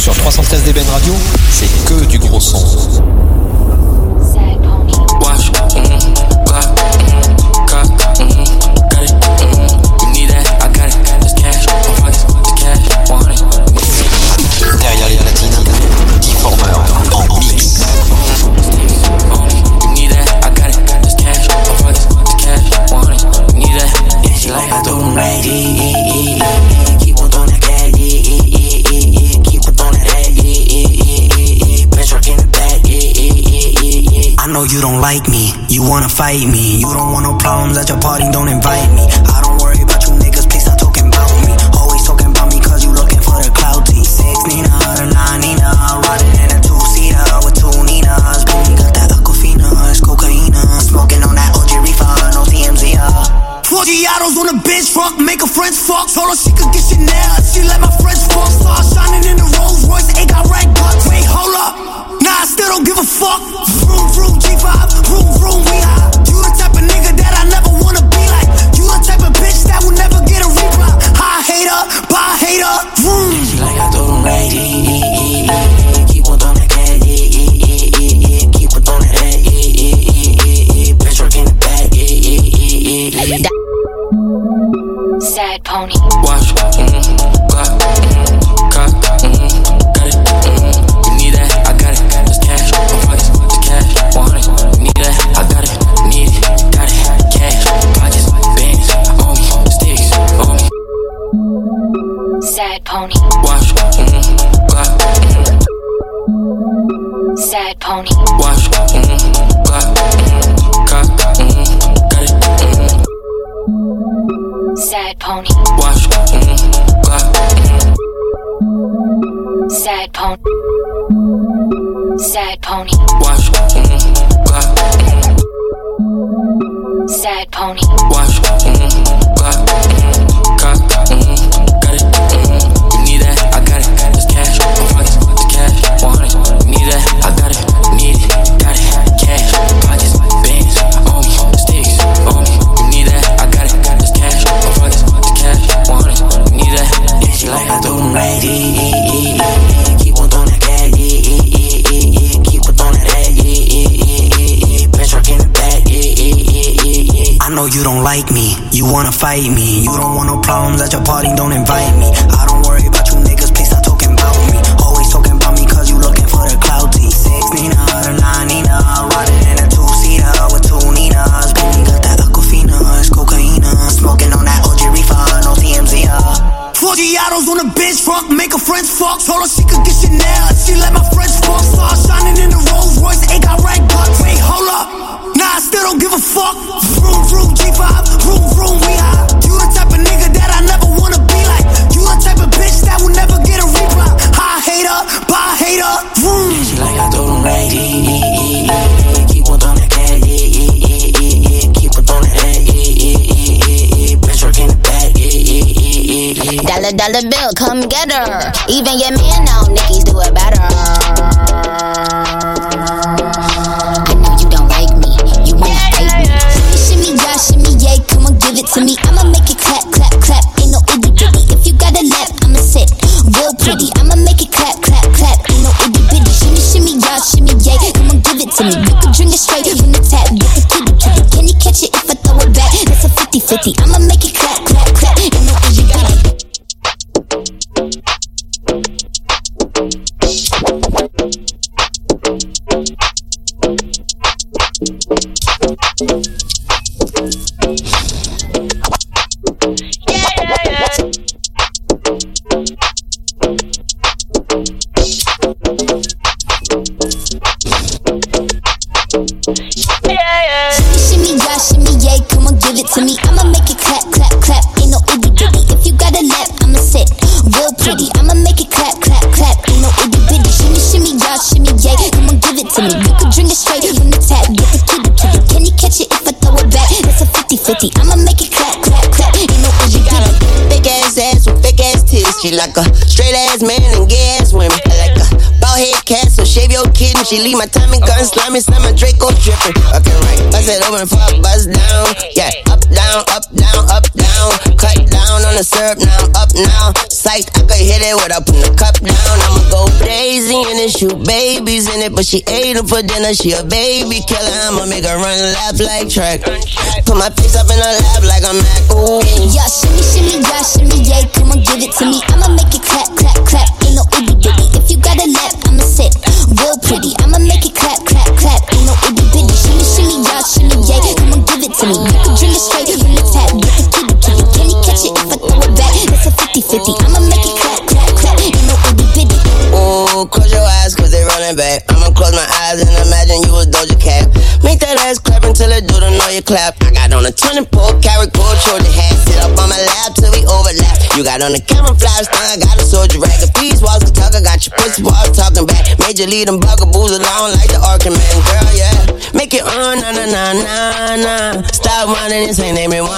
Sur 313 DBN Radio, c'est que du gros son. Watch, mm, Glock, mm, cock, mm, got it, mm, you know you don't like me, you wanna fight me. You don't want no problems at your party, don't invite me. I don't worry about you niggas, please stop talking about me. Always talking about me cause you looking for the clout. Six Nina, the nine Nina, riding in a two seater with two Ninas. Baby got that Aquafina, it's cocaine. Smoking on that OG reefer, no TMZ. Uh. 40 autos on a bitch fuck, make a French fuck. Told her she could get Chanel, she let my French fuck. Saw shining in the Rolls Royce, it got red guts. Wait, hold up. Don't give a fuck. Vroom, vroom, G5, vroom, vroom, we high. You the type of nigga that I never wanna be like. You the type of bitch that will never get a reply. High hater, bye hater, vroom. Pony. Watch, mm, Glock, mm, Sad pony. watch, mm, Glock, mm, cock, mm, it, mm, Sad pony. watch, mm, Glock, mm, Sad pony. Sad pony. watch, mm, Glock, mm, Sad pony. watch, mm, I keep on throwing that keep on throwing that the know you don't like me, you wanna fight me. You don't want no problems at your party, don't invite me. I don't bitch fuck, make a French fuck. Told Dollar bill, come get her. Even your man now, Nickies do it better. I know you don't like me, you wanna fight me. Shimmy, shimmy, yeah, shimmy, yeah, come on, give it to me. I'ma make it clap, clap, clap. Ain't no itty bitty. If you got a lap, I'ma sit real pretty. I'ma make it clap, clap, clap. Ain't no itty bitty. Shimmy, shimmy, yeah, shimmy, yeah, come on, give it to me. You can drink it straight from the tap, get the kitty, kitty. Can you catch it if I throw it back? That's a 50-50. I'ma make She leave my tummy gun slamming, slamming Draco dripping. Okay, right. Bust it open, fuck, bust down. Yeah, up, down, up, down, up, down. Cut down on the syrup, now I'm up now. Psych, I could hit it without putting the cup down. I'ma go crazy in it, shoot babies in it. But she ate them for dinner, she a baby killer. I'ma make her run lap like track. Put my face up in her lap like I'm at, ooh. Yeah, shimmy, shimmy, yeah, shimmy, yeah. Come on, give it to me. it clap. I got on a 24 karat gold shoulder hat. Sit up on my lap till we overlap. You got on a camouflage thing, I got a soldier rack. If these walls could talk, I got your pussy walls talking back. Major lead them bugaboos along like the Arkham Man. Girl, yeah. Make it on, na na na na na. Stop running, say name it one.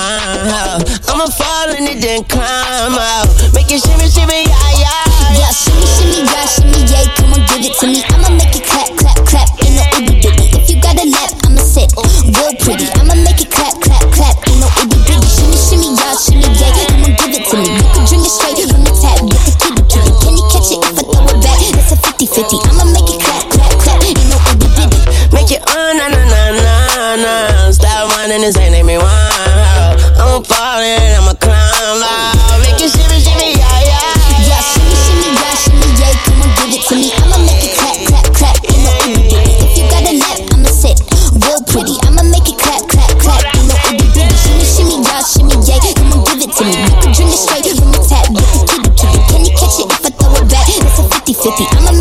I'ma fall and it then climb out. Make it shimmy, shimmy, yeah, yeah. Yeah, shimmy, shimmy, yeah, shimmy, yeah. Come on, give it to me. I'ma make it clap, clap, clap. In the Uber If you got a lap, I'ma sit real pretty. this ain't make me wild. I'm a baller, I'm a clown loud. Make it shimmy, shimmy, yeah, yeah. Yeah, shimmy, shimmy, yeah, shimmy, yeah. Come on, give it to me. I'ma make it clap, clap, clap. You know what you do. If you got a nap, I'ma sit real pretty. I'ma make it clap, clap, clap. You know what you do. Shimmy, shimmy, yeah, shimmy, yeah. Come on, give it to me. You can drink it straight from the tap. Get the kitty, kitty. Can you catch it if I throw it back? That's a 50-50. I'm a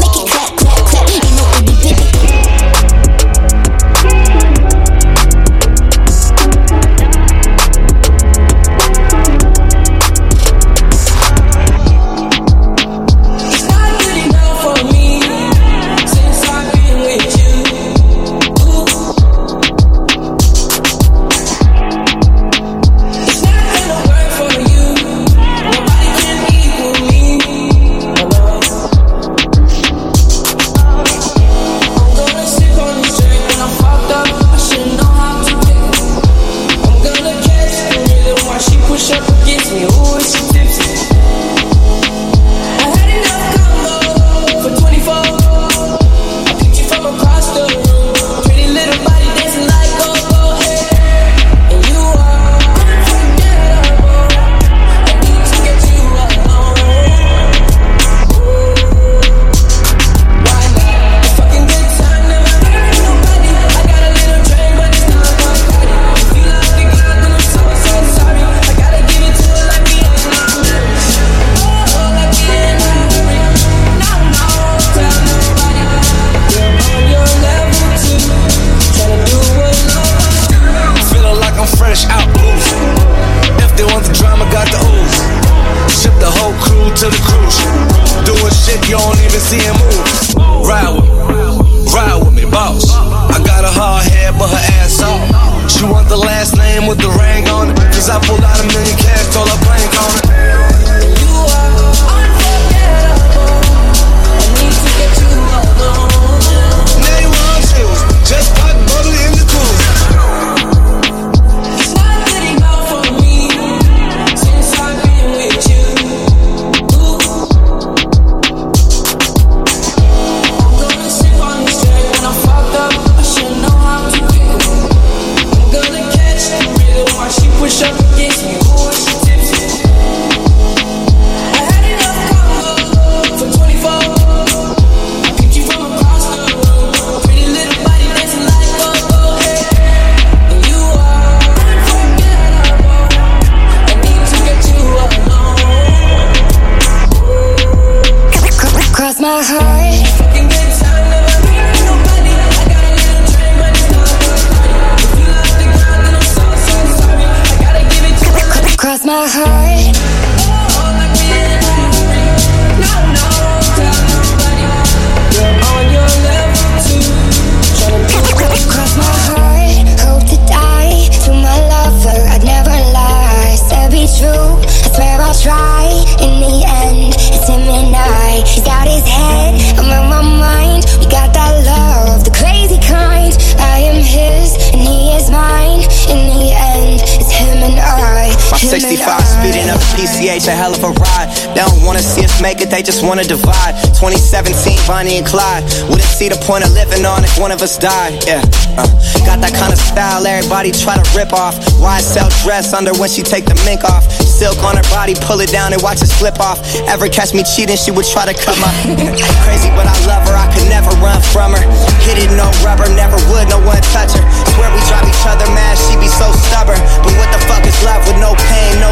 they just wanna divide. 2017, Bonnie and Clyde. Wouldn't see the point of living on if one of us died. Yeah, uh. got that kind of style everybody try to rip off. Why sell dress under when she take the mink off? Silk on her body, pull it down and watch it slip off. Ever catch me cheating, she would try to cut my. Crazy, but I love her. I could never run from her. Hit it no rubber, never would, no one touch her. Swear we drive each other mad, she be so stubborn. But what the fuck is love with no pain, no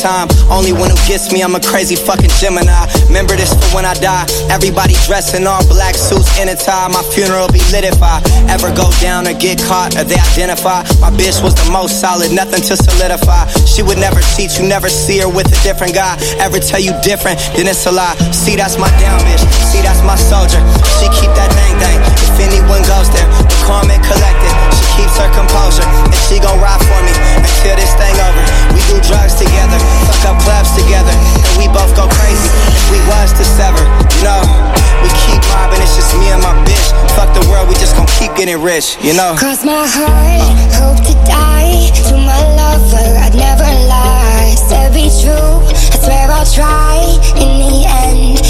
time. Only one who gets me, I'm a crazy fucking Gemini. Remember this for when I die. Everybody dressing all black suits in a tie. My funeral be lit if I ever go down or get caught or they identify. My bitch was the most solid, nothing to solidify. She would never cheat, you never see her with a different guy. Ever tell you different, then it's a lie. See, that's my down bitch. See, that's my soldier. She keep that thing thing. If anyone goes there, the and collected. She keeps her composure, and she gon' ride for me until this thing over. We do drugs together, fuck up clubs together, and we both go crazy if we was to sever. You know, we keep mobbing, it's just me and my bitch. Fuck the world, we just gon' keep getting rich. You know. Cross my heart, hope to die to my lover. I'd never lie. Said be true, I swear I'll try. In the end,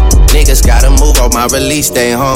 Niggas gotta move on my release day, huh?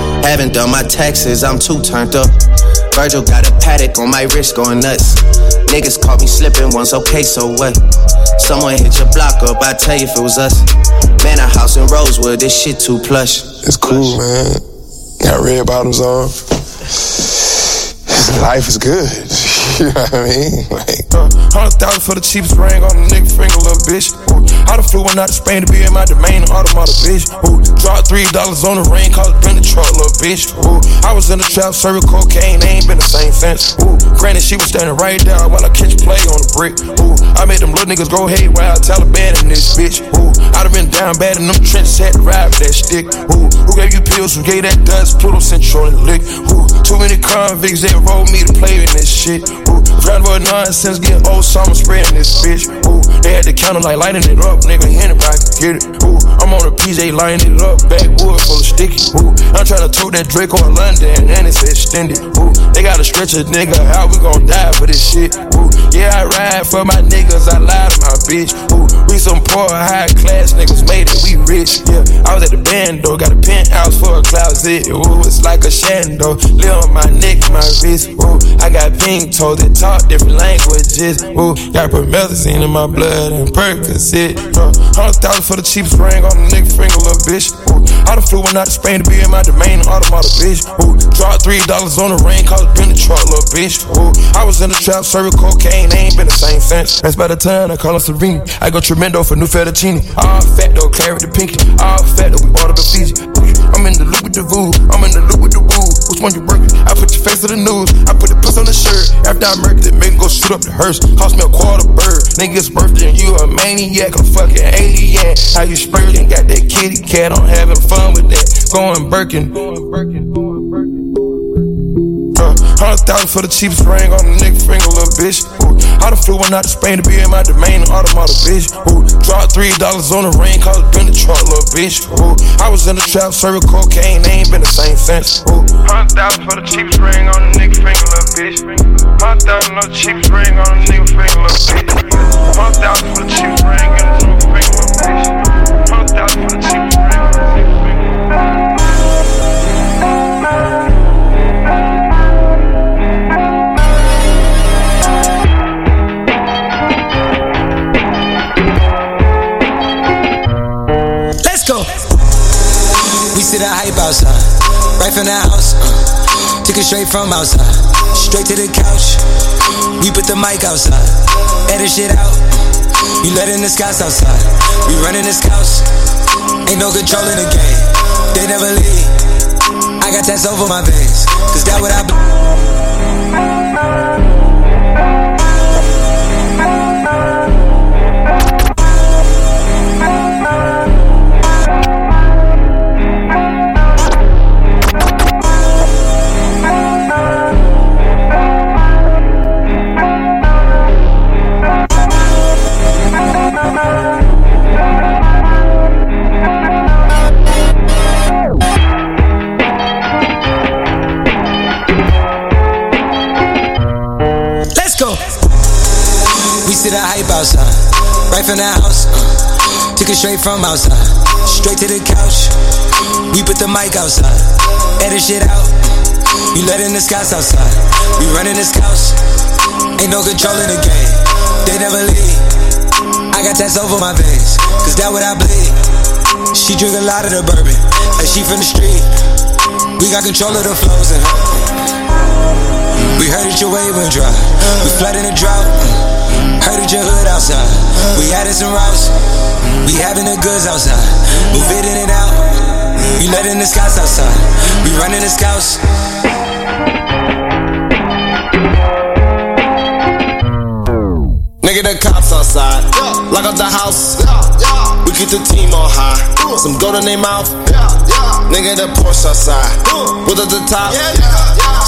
Haven't done my taxes, I'm too turned up. Virgil got a paddock on my wrist going nuts. Niggas caught me slipping once, okay, so what? Someone hit your block up, I tell you if it was us. Man, a house in Rosewood, this shit too plush. It's cool, man. Got red bottoms on. Life is good. You know what I mean? Like, uh, Hundred thousand for the cheapest ring on the nigga finger, little bitch. Ooh, I done flew one out to Spain to be in my domain, automata, bitch. Ooh, dropped three dollars on the ring, cause it been the truck, little bitch. Ooh, I was in the trap, serving cocaine, they ain't been the same since. Ooh, granted, she was standing right there while I catch play on the brick. Ooh, I made them little niggas go haywire, Taliban in this bitch. Ooh, I done been down bad in them trenches, had to ride with that stick. Ooh, who gave you pills? Who gave that dust? Pluto Central and lick. Ooh, too many convicts, they rolled me to play in this shit. Ooh, round about nonsense, getting old, so I'm spreading this bitch. Ooh, they had the counter like lighting it up, nigga, anybody can get it. Ooh, I'm on a PJ lining it up, backwood full of sticky. Ooh, I'm trying to tote that Drake on London, and it's extended. Ooh, they gotta stretch a nigga out, we gon' die for this shit. Ooh, yeah, I ride for my niggas, I lie to my bitch. Ooh, we some poor, high class niggas made it, we rich. Yeah, I was at the band though, got a penthouse for a closet. Ooh, it's like a shando, live on my neck, my wrist. Ooh, I got pink toes that talk different languages. Ooh, got promethazine in my blood and Percocet. Uh, Hundred thousand for the cheapest ring on the nigga finger, little bitch. Ooh, I done flew one out to Spain to be in my domain, automata, bitch. Ooh, dropped three dollars on the ring, cause been the truck, little bitch. Ooh, I was in the trap, serving cocaine, they ain't been the same since. That's by the time I call her Serene. I go tremendo for new fettuccine. All fat though, claret the pinky. All fat though, we order the Fiji. I'm in the loop with the voo, I'm in the loop with the woo. Which one you working? I put your face to the news. I put the puss on the shirt. After I murdered it, make go shoot up the hearse. Cost me a quarter bird. Nigga's birthday and you a maniac, a fucking alien. How you spurting? Got that kitty cat, I'm having fun with that. Going Birkin. Uh, Hundred thousand for the cheapest ring on the nigga finger, little bitch. Ooh, I done flew one out to Spain to be in my domain, automata, bitch. Ooh, dropped three dollars on the ring, cause been the truck, little bitch. Ooh, I was in the trap, serving cocaine, they ain't been the same since. Hundred thousand for the cheapest ring on the nigga finger, little bitch. Hundred thousand on the cheapest ring on the nigga finger, little from the house. Uh, took it straight from outside, straight to the couch. We put the mic outside, edit shit out. You let in the scouts outside. We running the scouts. Ain't no control in the game. They never leave. I got tats over my veins, cause that what I be. Right from the house. Uh, took it straight from outside, straight to the couch. We put the mic outside, edit shit out. You let in the scouts outside. We running the scouts. Ain't no control in the game. They never leave. I got tats over my veins, cause that what I bleed. She drink a lot of the bourbon, like she from the street. We got control of the flows her. We heard that your wave went dry. We flooded the drought. Outside. We added some routes. We having the goods outside. Move it in and out. We letting the scouts outside. We running the scouts. Nigga, the cops outside. Lock up the house. We keep the team on high. Some gold in their mouth. Nigga, the Porsche outside. With at the top.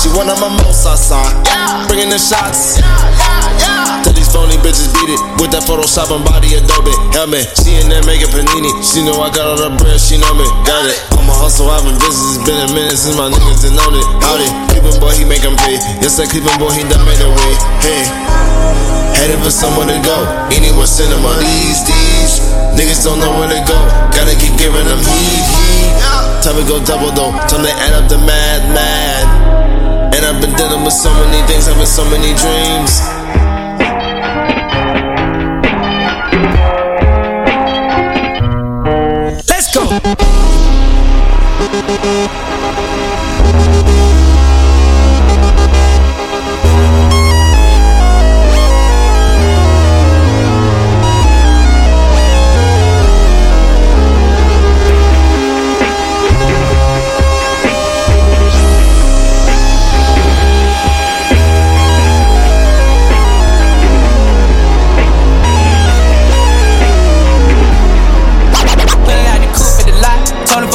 She one of my most outside. Bringing the shots. Tell these phony bitches beat it with that Photoshop and body Adobe helmet. She in there making panini. She know I got all the bread. She know me. Got it. I'm a hustle. I've been busy. It's been a minute since my niggas done known it. Howdy. Cleveland boy, he make 'em pay. Yes, that Cleveland boy, he done made a way. Hey. Headed for somewhere to go. Anywhere cinema. These, these. Niggas don't know where to go. Gotta keep giving them heat, heat. Time to go double though. Time to add up the mad, mad. And I've been dealing with so many things, having so many dreams. Go.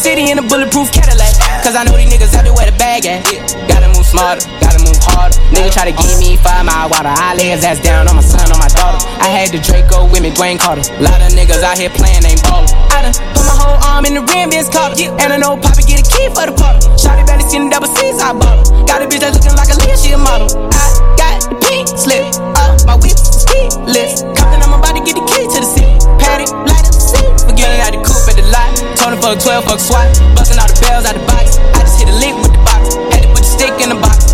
City in a bulletproof Cadillac. Cause I know these niggas out there where the bag at. Gotta move smarter, gotta move harder. Nigga try to give me five mile water. I lay his ass down on my son, on my daughter. I had the Draco with me, Dwayne Carter. Lot of niggas out here playing, ain't ballin'. I done put my whole arm in the rim, bitch caught And I know Poppy get a key for the party. Shotty barely seen the double C's, I bought her. Got a bitch that looking like a Leah, she a model. I got the pink slip, uh, my whip ski list. Fuck 12, fuck SWAT. Busting all the bells out the box. I just hit a lick with the box. Had to put the stick in the box.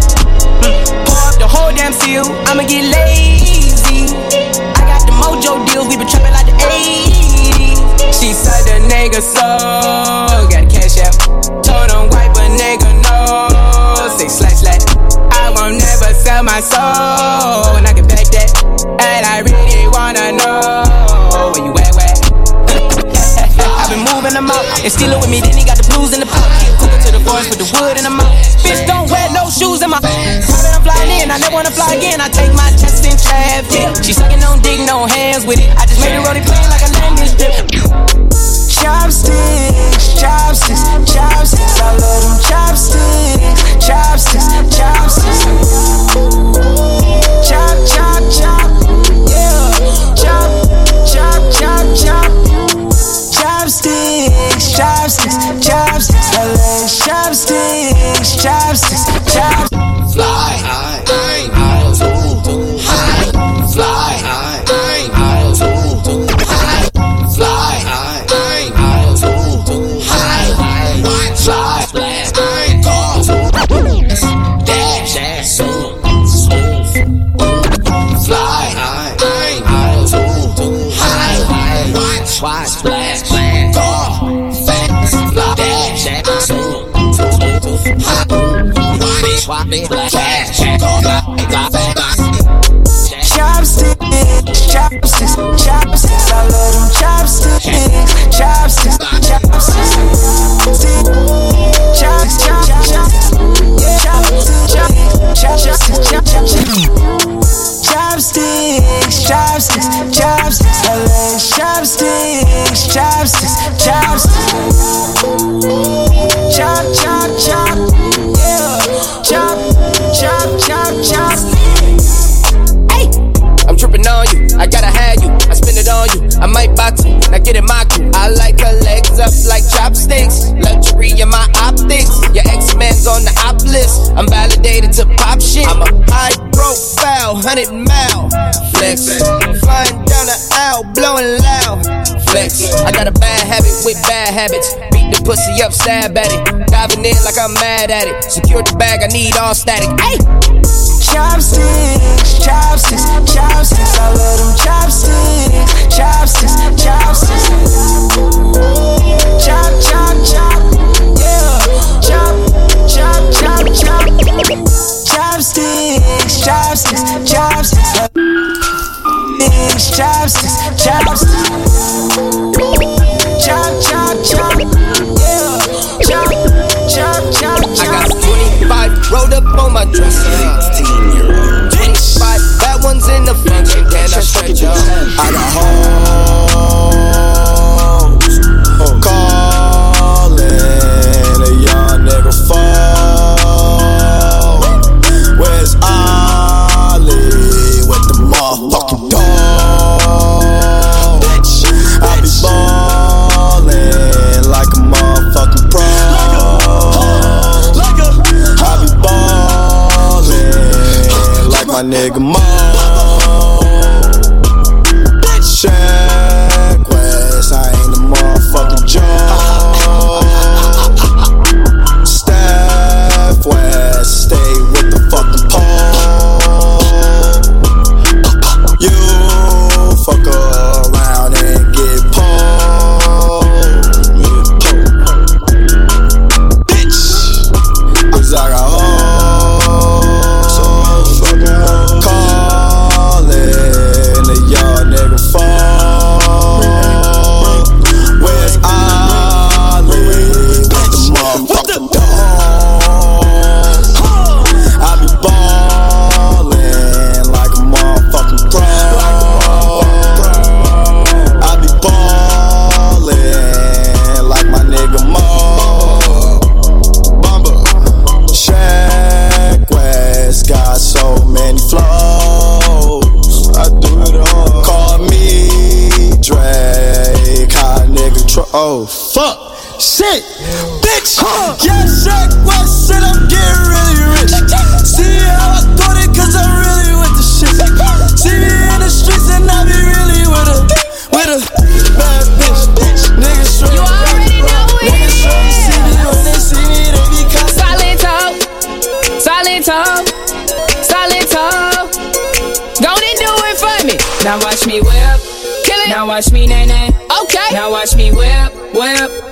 Mm. Pour up the whole damn seal. I'ma get lazy. I got the mojo deals. We been trapping like the 80s. She said the nigga so. Got a cash app. Told him wipe a nigga no. Say slash slash. I won't never sell my soul. And I can Them out and stealing with me. Then he got the blues in the pot. Cooking to the forest with the wood in the mouth. Bitch, don't wear no shoes in my. Private, I'm flying in. I never wanna fly again. I take my tests in traffic. She sucking on dick, no hands with it. I just made the rolling plane like a landing strip. Chopsticks, chopsticks, chopsticks. I love them chopsticks, chopsticks, chopsticks. 100 mile. Flex. Flying down the aisle, blowing loud. Flex. I got a bad habit with bad habits. Beat the pussy up, stab at it. Diving in like I'm mad at it. Secure the bag, I need all static. Hey!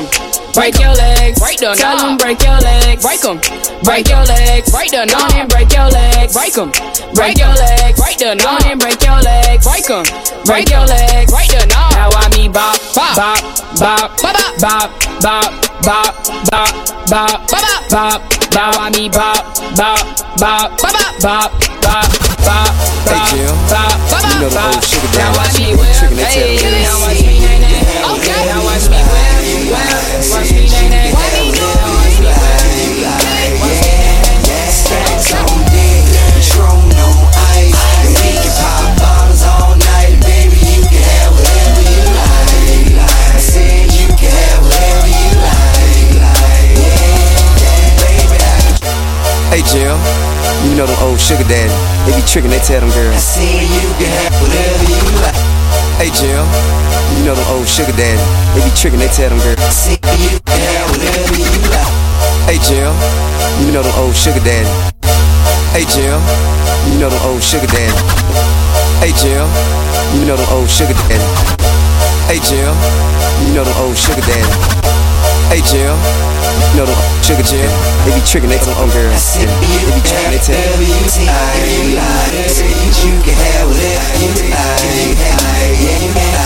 legs, break 'em. Break your legs, break the Tell them break your legs, break 'em. Break your legs, break the knob and break your legs, break 'em. Break your legs, break the knob and break your legs, break 'em. Break your legs, break the knob. Now I me bop, bop, bop, bop, bop, bop, bop, bop, bop, bop, bop, bop, bop. I me bop, bop, bop, bop, bop, bop, bop. Hey Jim, you know the old sugar Now daddy. watch me Chicken whip, they hey, tell me. now watch me nay nay. Me ice, we can pop bottles all night, baby you can have whatever you like. I said you can have whatever you like. Yeah, baby Hey Jim, you know the old sugar daddy. They be tricking, they tell them girls. I said you can have whatever you like. Hey Jim, you know the old sugar daddy. They be tricking, they tell them girls. I said you you like. Hey Jim, you know the old sugar daddy. Hey Jim, you know the old sugar daddy. Hey Jim, you know the old sugar daddy. Hey Jim, you know the old sugar daddy. Hey Jill, you know the sugar Jill. They be tricking, they them girls. They be tricking, they tell Whatever you. Say you can have whatever you like. Yeah,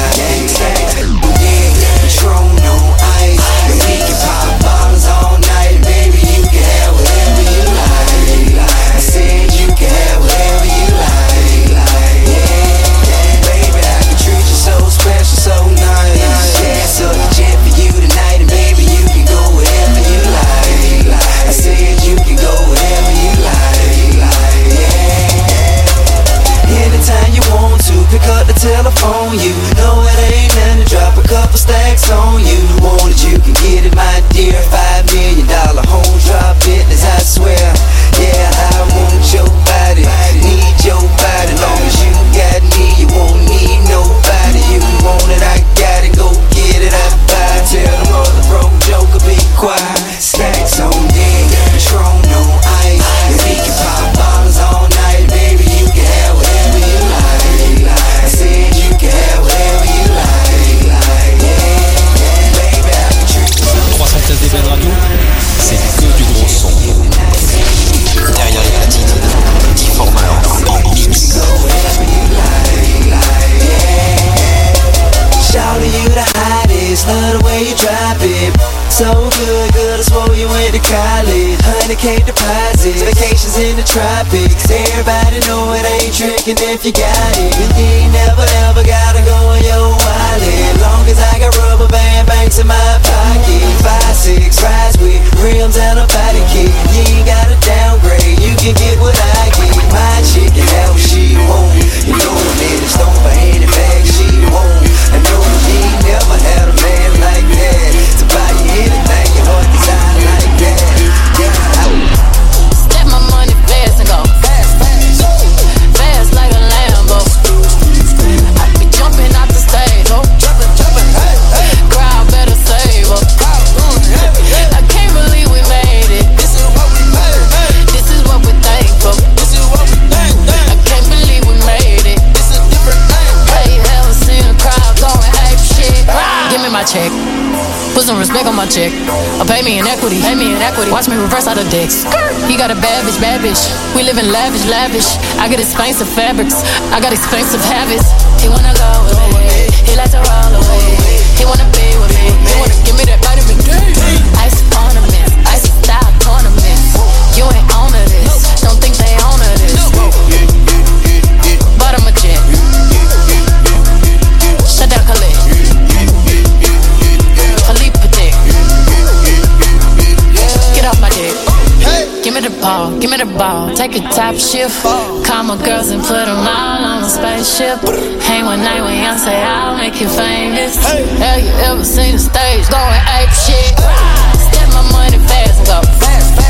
telephone. You know it ain't nothing to drop a couple stacks on you. And if you got Put some respect on my check. Or pay me in equity. Pay me in equity. Watch me reverse out of dicks. He got a bad bitch, bad bitch. We live in lavish, lavish. I got expensive fabrics. I got expensive habits. He wanna go away. He likes to roll away. He wanna be with me. He wanna give me that vitamin D. Ice ornaments. Ice style ornaments. You ain't owner this. Don't think they on this. me the ball, give me the ball. Take a top shift. Call my girls and put them all on a spaceship. Hang one night when I say I'll make you famous. Hey. Have you ever seen the stage going ape shit? Step my money fast and go fast, fast.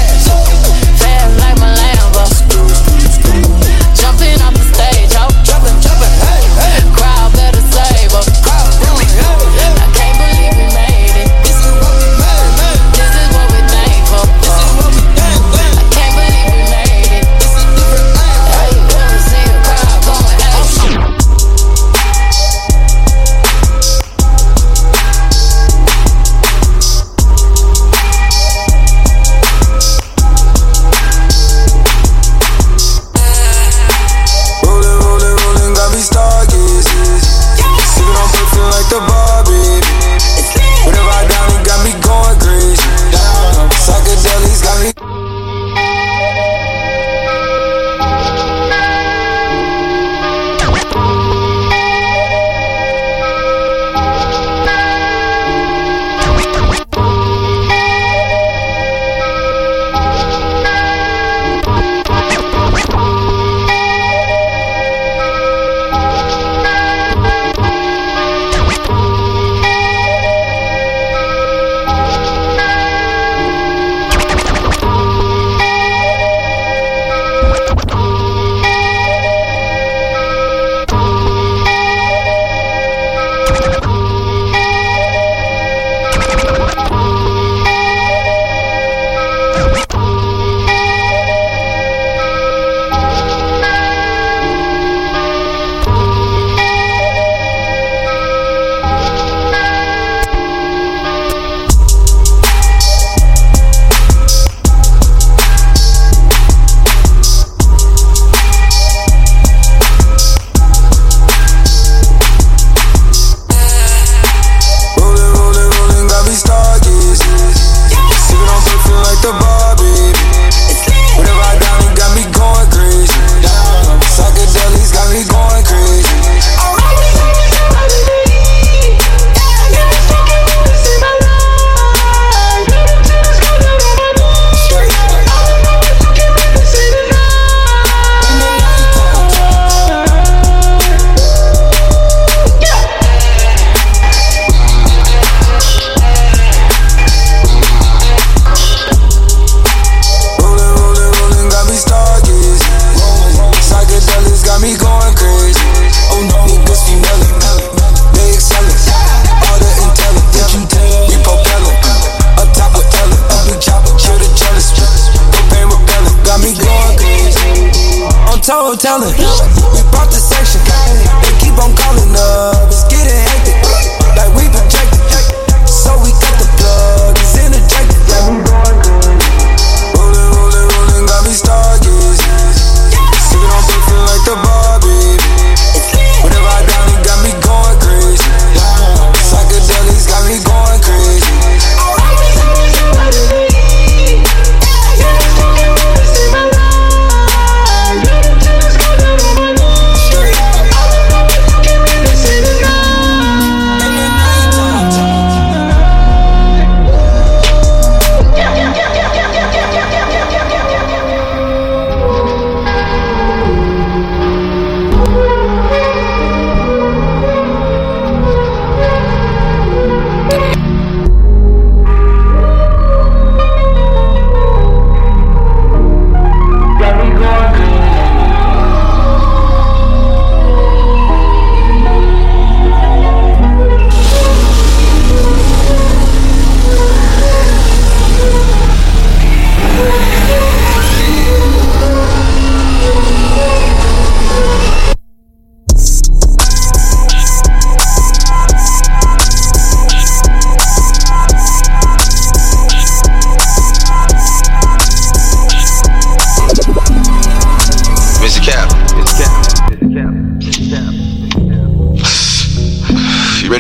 no telling.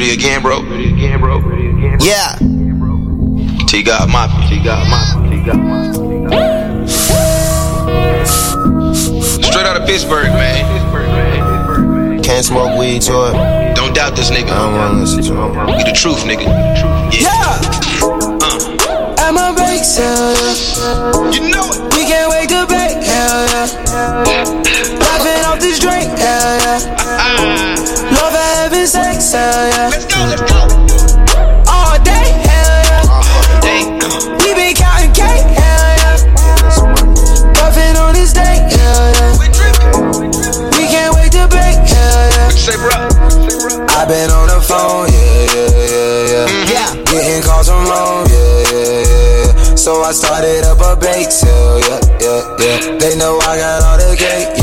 Bro. Yeah. T got my T got my T got my Straight out of Pittsburgh, man. Can't smoke weed to it. Don't doubt this nigga. I don't wanna listen to him. You the truth, nigga. Yeah. At my bake sale, yeah. Uh. You know it. We can't wait to bake, hell yeah. Laughing off this drink, hell yeah. Uh-uh. Love having sex, hell yeah. Let's go, let's go. All day, hell yeah. Uh. We been counting cake, hell yeah. Puffing on this day, hell yeah. We can't wait to bake, hell yeah. Say, bro. i been on the phone, yeah, yeah, yeah, yeah. Mm-hmm. Yeah. Getting calls from home, yeah, yeah, yeah. So I started up a bake sale, yeah, yeah, yeah. They know I got all the cake,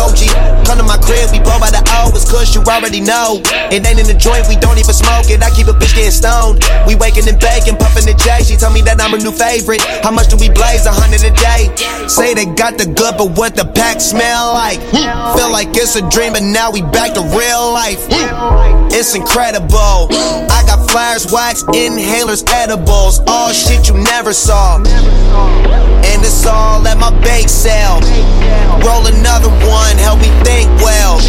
OG. Come to my crib, we blow by the. It's kush, you already know. It ain't in the joint, we don't even smoke it. I keep a bitch getting stoned. We waking and baking, puffing the J. She told me that I'm her new favorite. How much do we blaze? A hundred a day. Say they got the good, but what the pack smell like? Hmm. Feel like it's a dream, but now we back to real life. Hmm. It's incredible. I got flyers, wax, inhalers, edibles. All shit you never saw. And it's all at my bake sale. Roll another one, help me think well.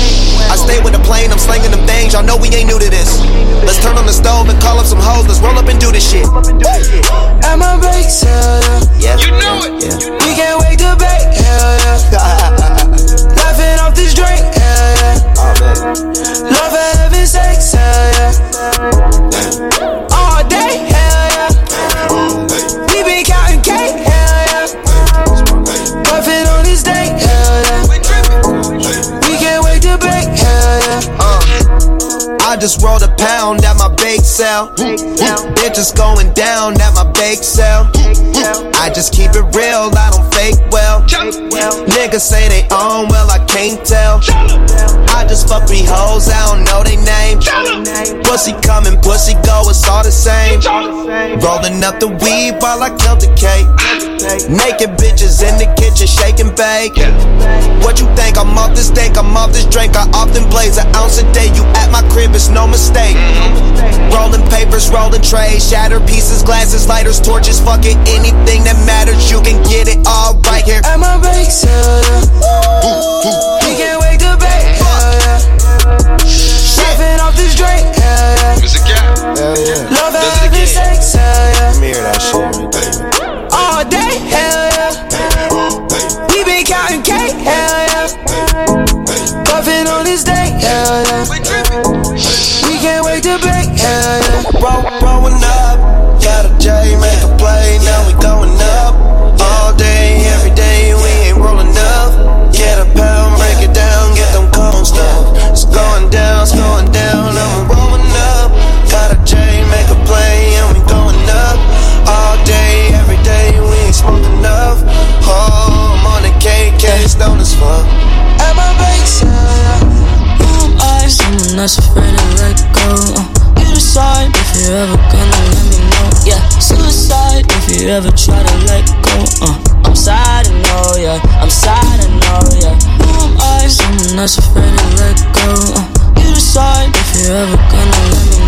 I stay with the plane, I'm slinging them things. Y'all know we ain't new to this. Let's turn on the stove and call up some hoes. Let's roll up and do this shit. At my bake sale, yeah. You know it. We can't wait to bake, hell yeah. Laughing off this drink, hell yeah. Love having Bitches going down at my bake sale. I just keep it real, I don't fake well. Niggas say they own, well, I can't tell. I just fuck three hoes, I don't know they name. Pussy coming, pussy go, it's all the same. Rolling up the weed while I count the cake. Naked bitches in the kitchen, shaking bake. What you think? I'm off this steak, I'm off this drink. I often blaze an ounce a day. You at my crib, it's no mistake. Rolling papers, rolling trays, shattered pieces, glasses, lighters, torches, fucking anything that matters. You can get it all right here. At my bake sale, yeah. We can't wait to bake, hell yeah. Laughing off this drink, hell yeah. Mr. Gap. Hell yeah. Love having sex, hell yeah. Let me hear that shit right there. All day, hell yeah. We been counting cake, hell yeah. Puffing on this day, hell yeah. We can't wait to bake, hell yeah. Roll, stone as fuck. At my yeah. Who am I? Someone that's afraid to let go. Uh, you decide if you're ever gonna let me know. Yeah, suicide if you ever try to let go. Uh, I'm sad to know, yeah. I'm sad to know, yeah. Who am I? Someone that's afraid to let go. Uh, you decide if you're ever gonna let me know.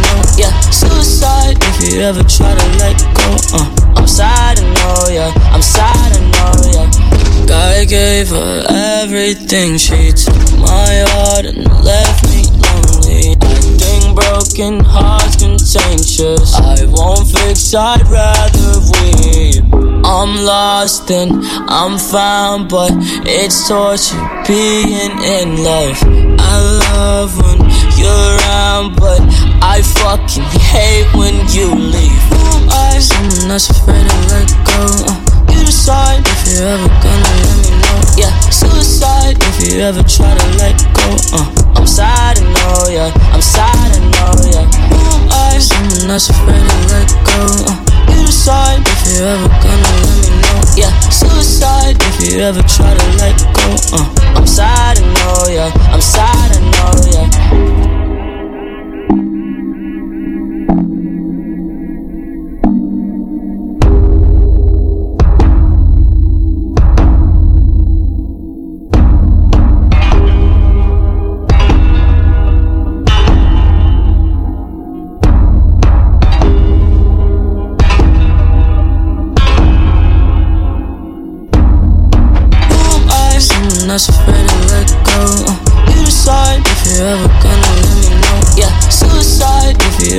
Suicide if you ever try to let go. Uh, I'm sad to know, yeah. I'm sad to know, yeah. God gave her everything. She took my heart and left me lonely. Acting broken, hearts contentious. I won't fix, I'd rather weep. I'm lost and I'm found, but it's torture being in love. I love when you're around, but I fucking hate when you leave. Who am I? Someone that's afraid to let go. Uh, you decide if you're ever gonna let me know. Yeah, suicide if you ever try to let go. Uh, I'm sad to know, yeah. I'm sad to know, yeah. Who am I? Someone that's afraid to let go. Uh, you decide if you're ever gonna let me know. Yeah, suicide if you ever try to let go. Uh, I'm sad to know, yeah. I'm sad to know, yeah.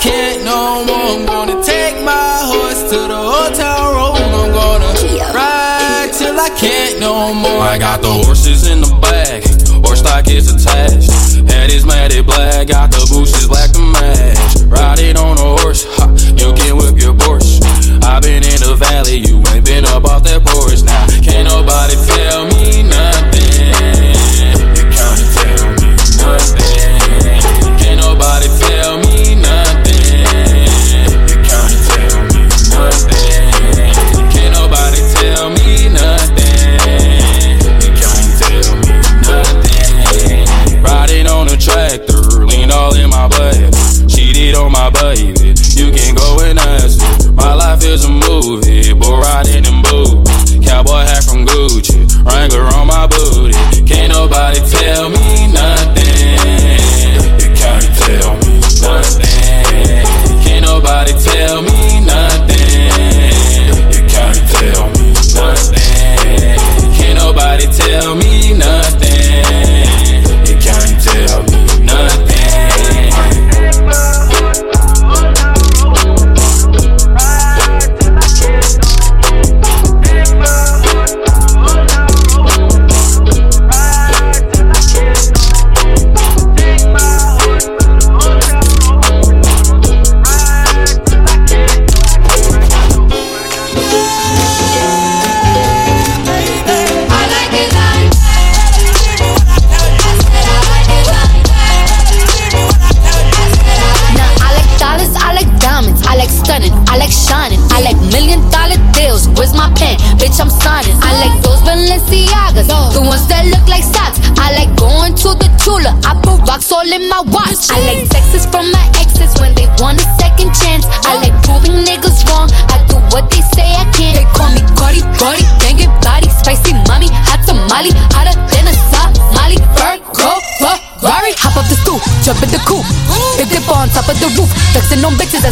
Can't no more. I'm gonna take my horse to the town road. I'm gonna ride till I can't no more. I got the horses in the back, horse stock is attached. Head is matted black, got the bushes black to match. Riding on a horse, ha, you can whip your Porsche. i been in the valley, you ain't been up off that porch. Now, can't nobody tell me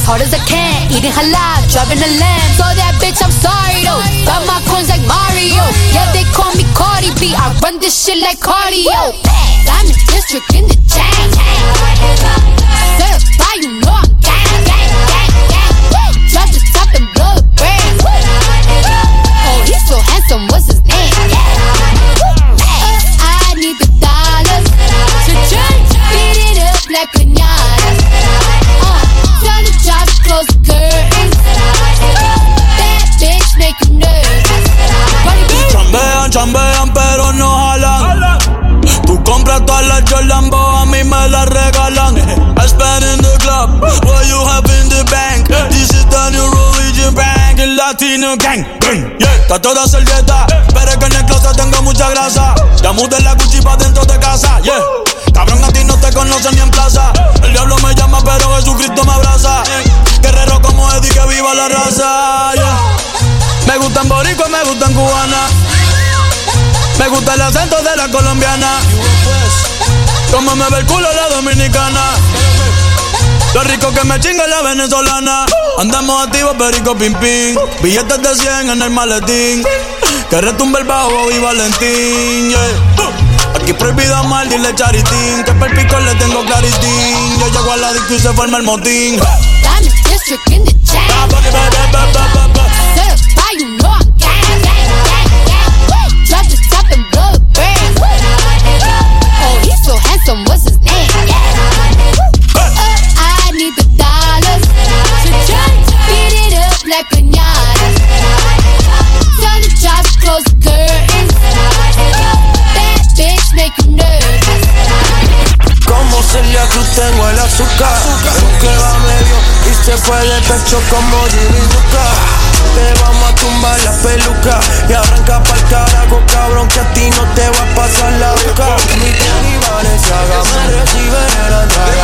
as hard as I can. Eating halal, driving a lamb. So that bitch, I'm sorry though. Got my coins like Mario. Yeah, they call me Cardi B. I run this shit like cardio. Diamond district in the chain. Latino gang. gang, Yeah, está toda servieta, pero es que en el closet tengo mucha grasa. Ya mudé la Gucci dentro de casa, yeah. Cabrón, a ti no te conocen ni en plaza. El diablo me llama, pero Jesucristo me abraza. Guerrero como Eddie, que viva la raza, yeah. Me gustan boricua, me gustan cubana. Me gusta el acento de la colombiana. Como me ve el culo la dominicana. Lo rico que me chinga la venezolana. Andamos activos, perico pim pim. Billetes de 100 en el maletín. Que retumbe el bajo y Valentín. yeah. Aquí prohibido mal, dile charitín. Que per pico le tengo claritín. Yo llego a la disco y se forma el motín. Diamond district in the chain. Certified, you know I'm gang, gang, gang, gang. Drop the top and blow the brand. Oh, he's so handsome, what's his tengo el azúcar, Creo que va medio y se fue de pecho como Jimmy Duca. te vamos a tumbar la peluca y arranca pa'l carajo, cabrón, que a ti no te va a pasar la boca. Mi Valenciaga me reciben en la entrada.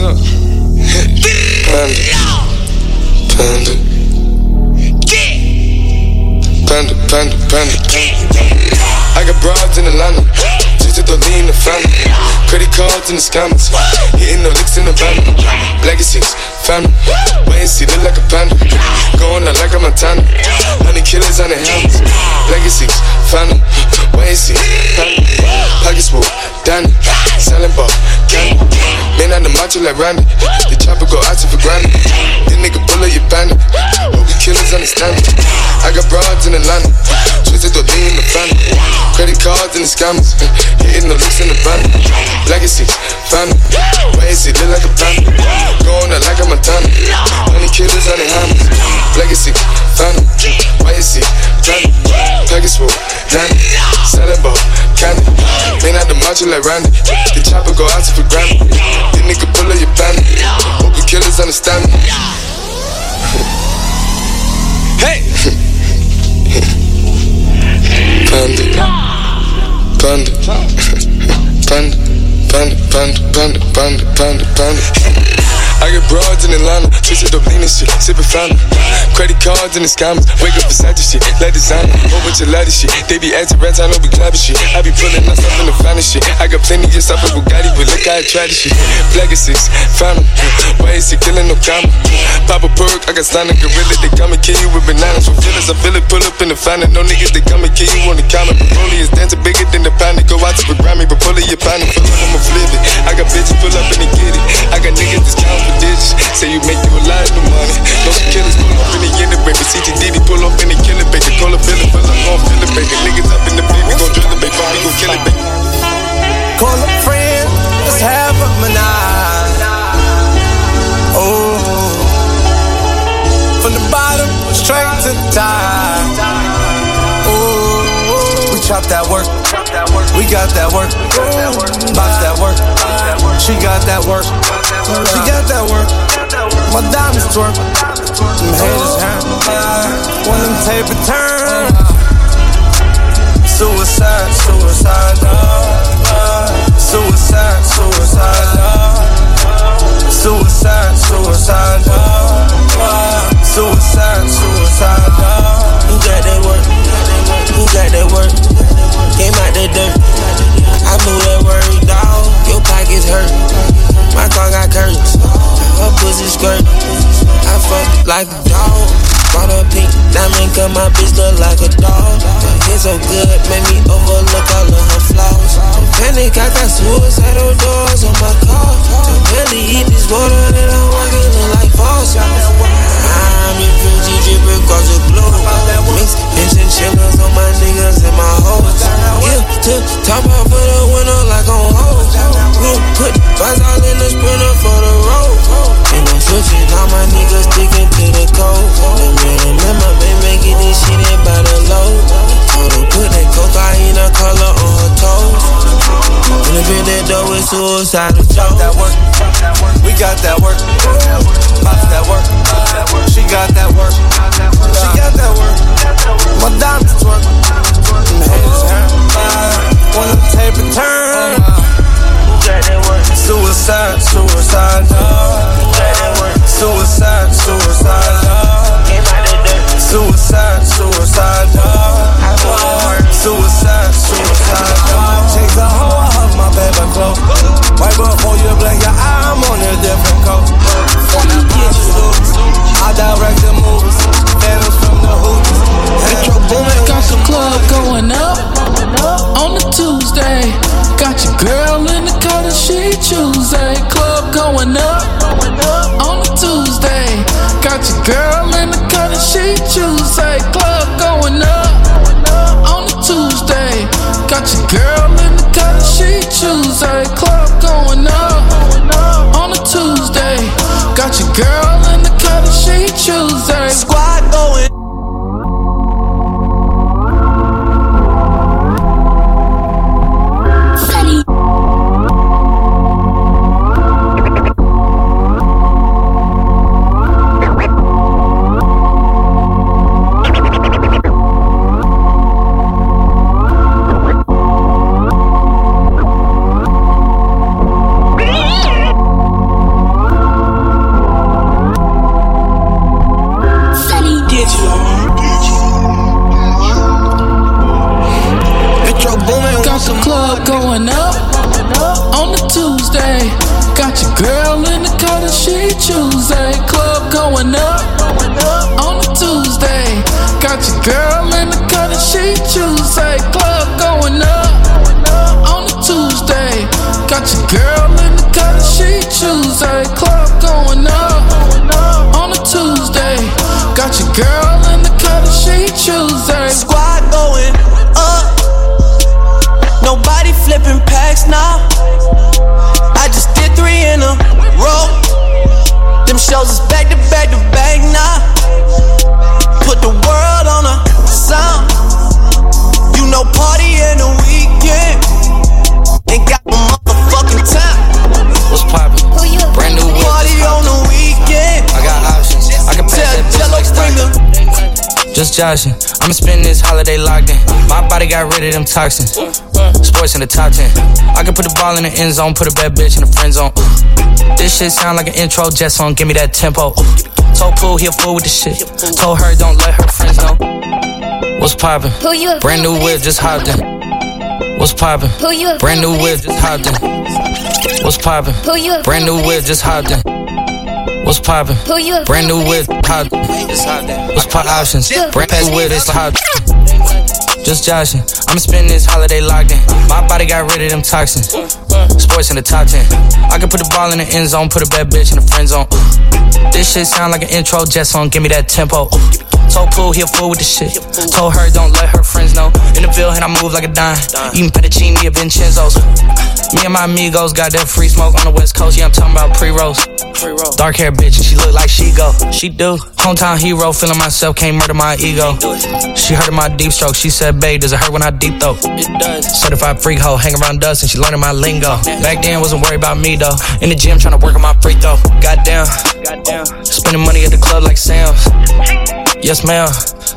Feel. Panda. Panda. Panda, panda, panda. I got broads in Atlanta. Just to lean the family. Credit cards in the scammers. Hitting the licks in the van. Legacies, family. Wait and see, look like a panda. Going out like a Montana. Honey killers on the helmets. Legacies, family. Wait and see, family. Pockets full, Danny. Selling ball, candy. Man on the macho like Randy. The chopper go out for granted. This nigga pull up your bandit. Hope the killers understand it. I got broads in Atlanta. Twisted to lean in the family. Credit cards and the scammers. Hitting the looks in the van. Legacy, family. Wait and see, look like a panda. Going out like a Montana. Honey killers on the hammers. Legacy, family. Wait and see, family. Full, Danny. Selling ball, candy. Man out the macho like Randy. The chopper go out for granted. This nigga pull up your bandit. Hope the killers understand me. Hey! Panda. Panda. Panda. Panda, panda, panda, panda, panda, panda. I get broads in Atlanta, twisted up lean and shit, sippin' fountain. Credit cards and the scammers, wake up beside the shit, let designer, whole bunch of ladder shit. They be acting rats, I know we clapping shit. I be pulling us up in the finest shit. I got plenty of stuff with Bugatti, but look how I try this shit. Legacies, fountain, why is he killing no comma? Pop a perk, I got stunning gorilla, they come and kill you with bananas. For feelings, I feel it, pull up in the fountain. No niggas, they come and kill you on the counter. Broly is dancing bigger than the pound. Go out to the Grammy, but pull it, your pound, pull up, I'ma flip it. I got bitches pull up and they get it. I got niggas that's counting for digits. Say you make you a lot of money. No killers of pull up in the killer baby. Call a feeling, feel I'm gon' feel it, baby. Niggas up in the baby, gon' drill it, baby. We gon' kill it, baby. Call a friend, let's have a menage. Oh, from the bottom straight to the top. Oh, we chop that work. We got that work. Box that work. She got that work. She got that work. My diamonds twerk. Them haters hammer. When them taper turn. Suicide, suicide, no. Suicide, suicide, no. Suicide, suicide, no. Suicide, suicide, no. Who got that work? Who got that work? Came out the dirt. I move that word, dog. Your pockets hurt. My car got curtains. Her pussy skirt. I fuck like a dog. Bought a pink diamond, cause my bitch look like a dog. Hair so good, made me overlook all of her flaws. Panic, I got suicidal doors on my car. To barely eat this water that I'm walking like false. I'm refugee dripping across the globe. Mix and chillers on my niggas and my hoes. Yeah, to top off for the winter like on hold. We'll put vibes all in the sprinter for the road. And I'm switching, all my niggas sticking to the code. Let me remember, been making this shit in by the load. Told her put that cocaine a color on her toes. In the bed that door with suicidal Chop that work, we got that work. Got that work. She got that work. My diamonds twerk. Them haters hammer. When the taper turn. Suicide, suicide, no. Suicide, suicide, no. Suicide, suicide, no. Suicide, suicide, no. Chase a hoe, I hug my baby close. Right before you blink your eye, I'm on a different coat. coast. I direct the movies. Phantoms from the hoops. Metro Boomin. Got the club going up on a Tuesday. Got your girl in the that she Tuesday. Club going up on a Tuesday. Got your girl in the that she Tuesday. Club going up on a Tuesday. Got your girl girl in the car that she Tuesday. Club going up on the Tuesday. Got your girl in the car that she Tuesday. Club going up on a Tuesday. Got your girl in the car that she Tuesday. Squad going up. Nobody flipping packs now. I just did three in a row. Them shows is back Just joshing. I'ma spend this holiday locked in. My body got rid of them toxins. Sports in the top 10. I can put the ball in the end zone, put a bad bitch in the friend zone. This shit sound like an intro jet song, give me that tempo. Told Pooh he a fool with the shit. Told her don't let her friends know. What's poppin'? Who you a Brand new whip, just hopped in. What's poppin'? Who you a Brand new whip, just hopped in. What's poppin'? Who you a Brand new whip, just hopped in. What's poppin'? Who you a Brand new whip, hopped. What's pop options? Brand new whip, it's hot. Just joshing. I'ma spend this holiday locked in. My body got rid of them toxins. Sports in the top 10. I can put the ball in the end zone, put a bad bitch in the friend zone. This shit sound like an intro jet song, give me that tempo. Told Pooh he a fool with the shit. Told her don't let her friends know. In the Ville, and I move like a dime. Eating fettuccine at Vincenzo's. Me and my amigos got that free smoke on the west coast. Yeah, I'm talking about pre-rolls. Dark hair bitch, and she look like she go. She do. Hometown hero, feeling myself, can't murder my ego. She heard of my deep stroke. She said, babe, does it hurt when I deep throat? It does. Certified freak hoe, hang around dust, and she learning my lingo. Back then, wasn't worried about me though. In the gym, trying to work on my free throw. Goddamn. Spending money at the club like Sam's. Yes, ma'am.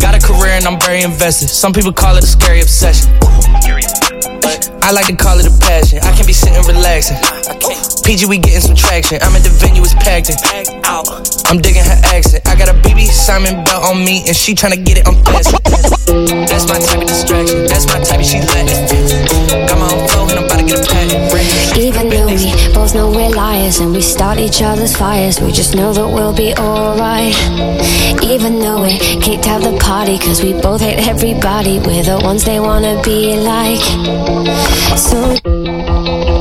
Got a career and I'm very invested. Some people call it a scary obsession. I like to call it a passion. I can be sitting relaxing. PG, we getting some traction. I'm at the venue, it's packed in. I'm digging her accent. I got a BB Simon belt on me, and she tryna get it, I'm fast. That's my type of distraction. That's my type of she letting. Got my own we know we're liars and we start each other's fires, we just know that we'll be alright. Even though we kicked out the party, cause we both hate everybody, we're the ones they wanna be like. So.